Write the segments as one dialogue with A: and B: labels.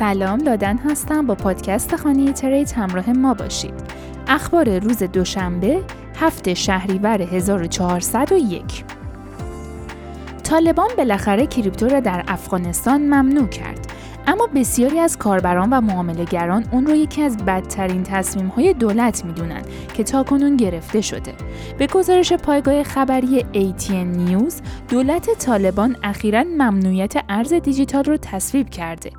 A: سلام لادن هستم با پادکست خانه ترید همراه ما باشید. اخبار روز دوشنبه هفته شهریور 1401 طالبان بالاخره کریپتو را در افغانستان ممنوع کرد. اما بسیاری از کاربران و معاملهگران اون رو یکی از بدترین تصمیم های دولت می‌دونن که تاکنون گرفته شده. به گزارش پایگاه خبری ATN نیوز، دولت طالبان اخیرا ممنوعیت ارز دیجیتال رو تصویب کرده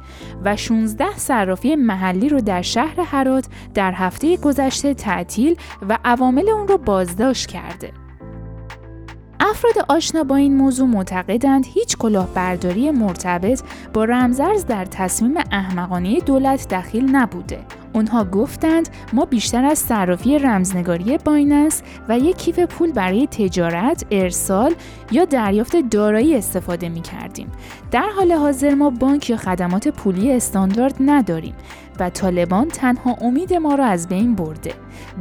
A: و 16 صرافی محلی رو در شهر هرات در هفته گذشته تعطیل و عوامل اون رو بازداشت کرده. افراد آشنا با این موضوع معتقدند هیچ کلاهبرداری مرتبط با رمزرز در تصمیم احمقانه دولت دخیل نبوده. اونها گفتند ما بیشتر از صرافی رمزنگاری بایننس و یک کیف پول برای تجارت، ارسال یا دریافت دارایی استفاده می کردیم. در حال حاضر ما بانک یا خدمات پولی استاندارد نداریم و طالبان تنها امید ما را از بین برده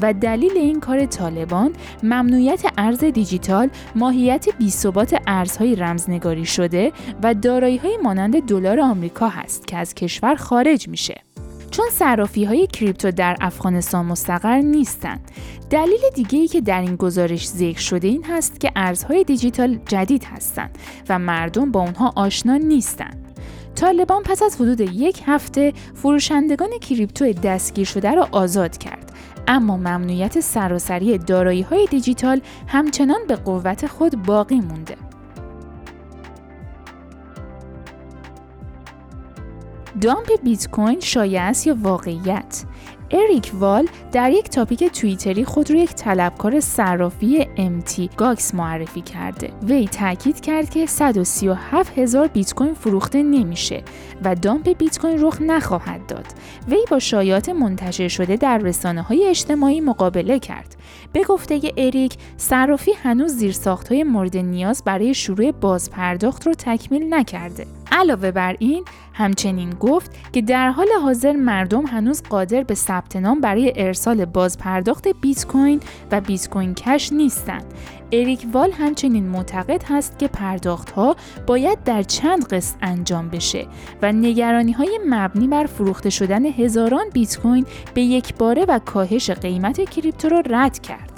A: و دلیل این کار طالبان ممنوعیت ارز دیجیتال ماهیت بیثبات ارزهای رمزنگاری شده و دارایی مانند دلار آمریکا هست که از کشور خارج میشه. چون صرافی های کریپتو در افغانستان مستقر نیستند. دلیل دیگه ای که در این گزارش ذکر شده این هست که ارزهای دیجیتال جدید هستند و مردم با اونها آشنا نیستند. طالبان پس از حدود یک هفته فروشندگان crypto دستگیر شده را آزاد کرد اما ممنوعیت سراسری دارایی های دیجیتال همچنان به قوت خود باقی مونده. dump بیت کوین شایع است یا واقعیت اریک وال در یک topic توییتری خود را یک طلبکار صرافی Mt. Gox معرفی کرده. وی تاکید کرد که 137 هزار بیت کوین فروخته نمیشه و دامپ بیت کوین رخ نخواهد داد. وی با شایعات منتشر شده در رسانه های اجتماعی مقابله کرد. به گفته اریک، صرافی هنوز زیرساخت های مورد نیاز برای شروع بازپرداخت رو تکمیل نکرده. علاوه بر این همچنین گفت که در حال حاضر مردم هنوز قادر به ثبت نام برای ارسال بازپرداخت بیت کوین و بیت کوین کش نیستند. اریک وال همچنین معتقد هست که پرداخت ها باید در چند قسط انجام بشه و نگرانی های مبنی بر فروخته شدن هزاران بیت کوین به یک باره و کاهش قیمت کریپتو را رد کرد.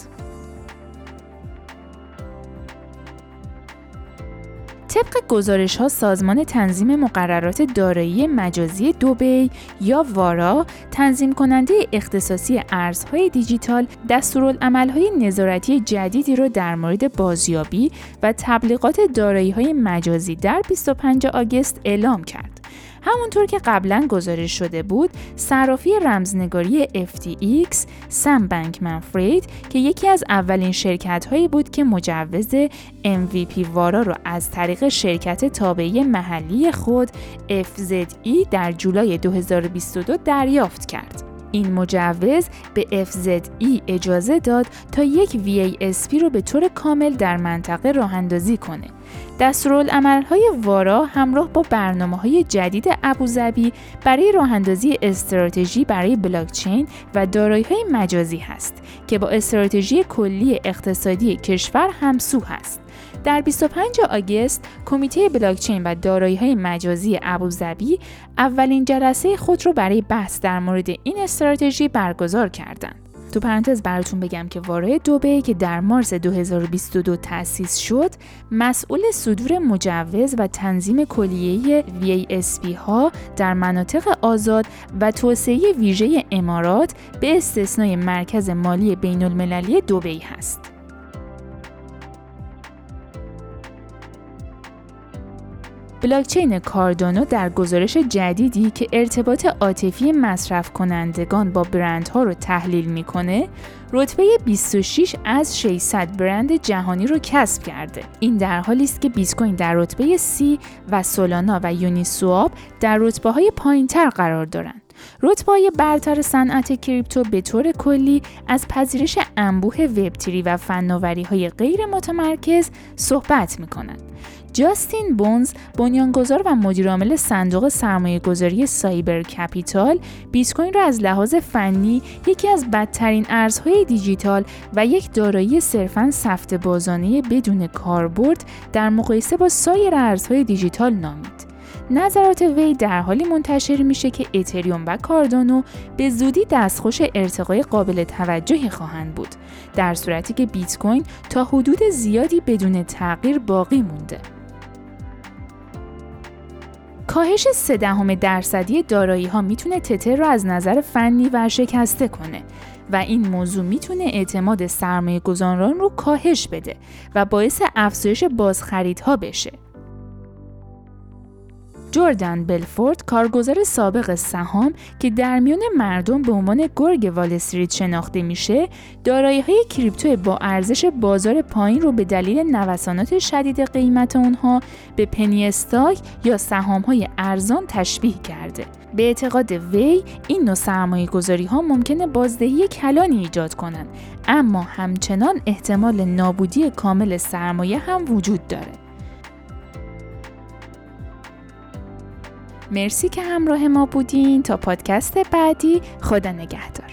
A: طبق گزارش ها سازمان تنظیم مقررات دارایی مجازی دوبی یا وارا تنظیم کننده اختصاصی ارزهای دیجیتال دستورالعملهای نظارتی جدیدی را در مورد بازیابی و تبلیغات دارایی های مجازی در 25 آگست اعلام کرد. همونطور که قبلا گزارش شده بود صرافی رمزنگاری FTX سم بنکمن فرید که یکی از اولین شرکت هایی بود که مجوز MVP وارا را از طریق شرکت تابعی محلی خود FZE در جولای 2022 دریافت کرد. این مجوز به FZE اجازه داد تا یک VASP رو به طور کامل در منطقه راه اندازی کنه. دستورالعملهای وارا همراه با برنامه های جدید ابوظبی برای راه اندازی استراتژی برای بلاکچین و دارایی های مجازی هست که با استراتژی کلی اقتصادی کشور همسو هست. در 25 آگست کمیته بلاکچین و دارایی های مجازی ابوظبی اولین جلسه خود را برای بحث در مورد این استراتژی برگزار کردند. تو پرانتز براتون بگم که وارای دوبه که در مارس 2022 تأسیس شد مسئول صدور مجوز و تنظیم کلیه VASP ها در مناطق آزاد و توسعه ویژه امارات به استثنای مرکز مالی بین المللی دوبی هست. بلاکچین کاردانو در گزارش جدیدی که ارتباط عاطفی مصرف کنندگان با برندها رو تحلیل می‌کنه رتبه 26 از 600 برند جهانی رو کسب کرده. این در حالی است که بیت کوین در رتبه C و سولانا و یونی سواب در رتبه های پایینتر قرار دارند. رتبه برتر صنعت کریپتو به طور کلی از پذیرش انبوه وب و فناوری های غیر متمرکز صحبت می کنند. جاستین بونز بنیانگذار و مدیرعامل صندوق سرمایه گذاری سایبر کپیتال بیت کوین را از لحاظ فنی یکی از بدترین ارزهای دیجیتال و یک دارایی صرفا سفت بازانه بدون کاربرد در مقایسه با سایر ارزهای دیجیتال نامید. نظرات وی در حالی منتشر میشه که اتریوم و کاردانو به زودی دستخوش ارتقای قابل توجهی خواهند بود در صورتی که بیت کوین تا حدود زیادی بدون تغییر باقی مونده کاهش سه درصدی دارایی ها می‌تونه تتر رو از نظر فنی ورشکسته کنه و این موضوع می‌تونه اعتماد سرمایه گذاران رو کاهش بده و باعث افزایش بازخریدها بشه. جوردن بلفورد کارگزار سابق سهام که در میان مردم به عنوان گرگ وال استریت شناخته میشه دارایی های کریپتو با ارزش بازار پایین رو به دلیل نوسانات شدید قیمت اونها به پنی استاک یا سهام های ارزان تشبیه کرده. به اعتقاد وی این نوع سرمایه گذاری ها ممکنه بازدهی کلانی ایجاد کنند اما همچنان احتمال نابودی کامل سرمایه هم وجود داره. مرسی که همراه ما بودین. تا پادکست بعدی خدا نگهدار.